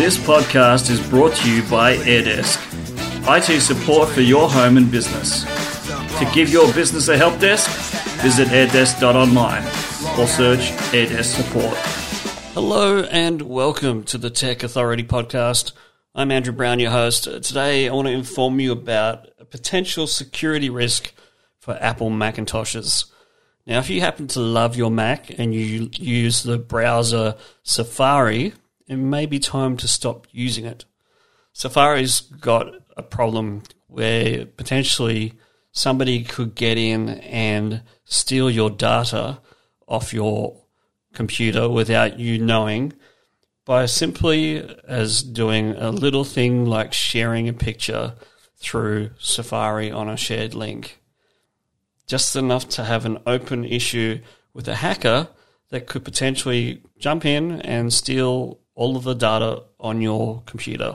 This podcast is brought to you by AirDesk, IT support for your home and business. To give your business a help desk, visit airdesk.online or search AirDesk support. Hello and welcome to the Tech Authority podcast. I'm Andrew Brown, your host. Today, I want to inform you about a potential security risk for Apple Macintoshes. Now, if you happen to love your Mac and you use the browser Safari, it may be time to stop using it. Safari's got a problem where potentially somebody could get in and steal your data off your computer without you knowing by simply as doing a little thing like sharing a picture through Safari on a shared link just enough to have an open issue with a hacker that could potentially jump in and steal all of the data on your computer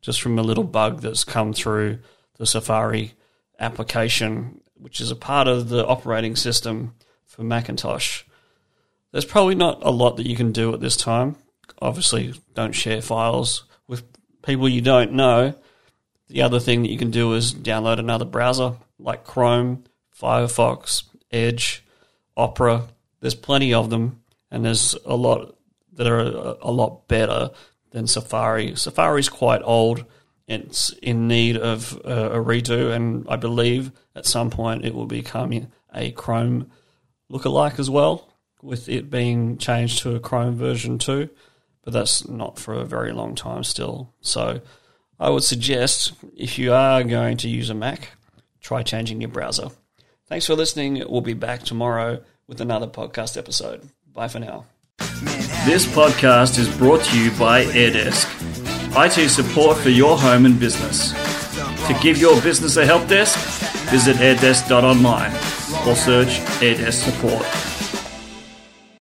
just from a little bug that's come through the Safari application, which is a part of the operating system for Macintosh. There's probably not a lot that you can do at this time. Obviously, don't share files with people you don't know. The other thing that you can do is download another browser like Chrome Firefox, Edge, Opera. There's plenty of them, and there's a lot that are a, a lot better than Safari. Safari's quite old. It's in need of a, a redo, and I believe at some point it will become a Chrome lookalike as well, with it being changed to a Chrome version 2. But that's not for a very long time still. So I would suggest if you are going to use a Mac, try changing your browser. Thanks for listening. We'll be back tomorrow with another podcast episode. Bye for now. This podcast is brought to you by AirDesk, IT support for your home and business. To give your business a help desk, visit airdesk.online or search AirDesk support.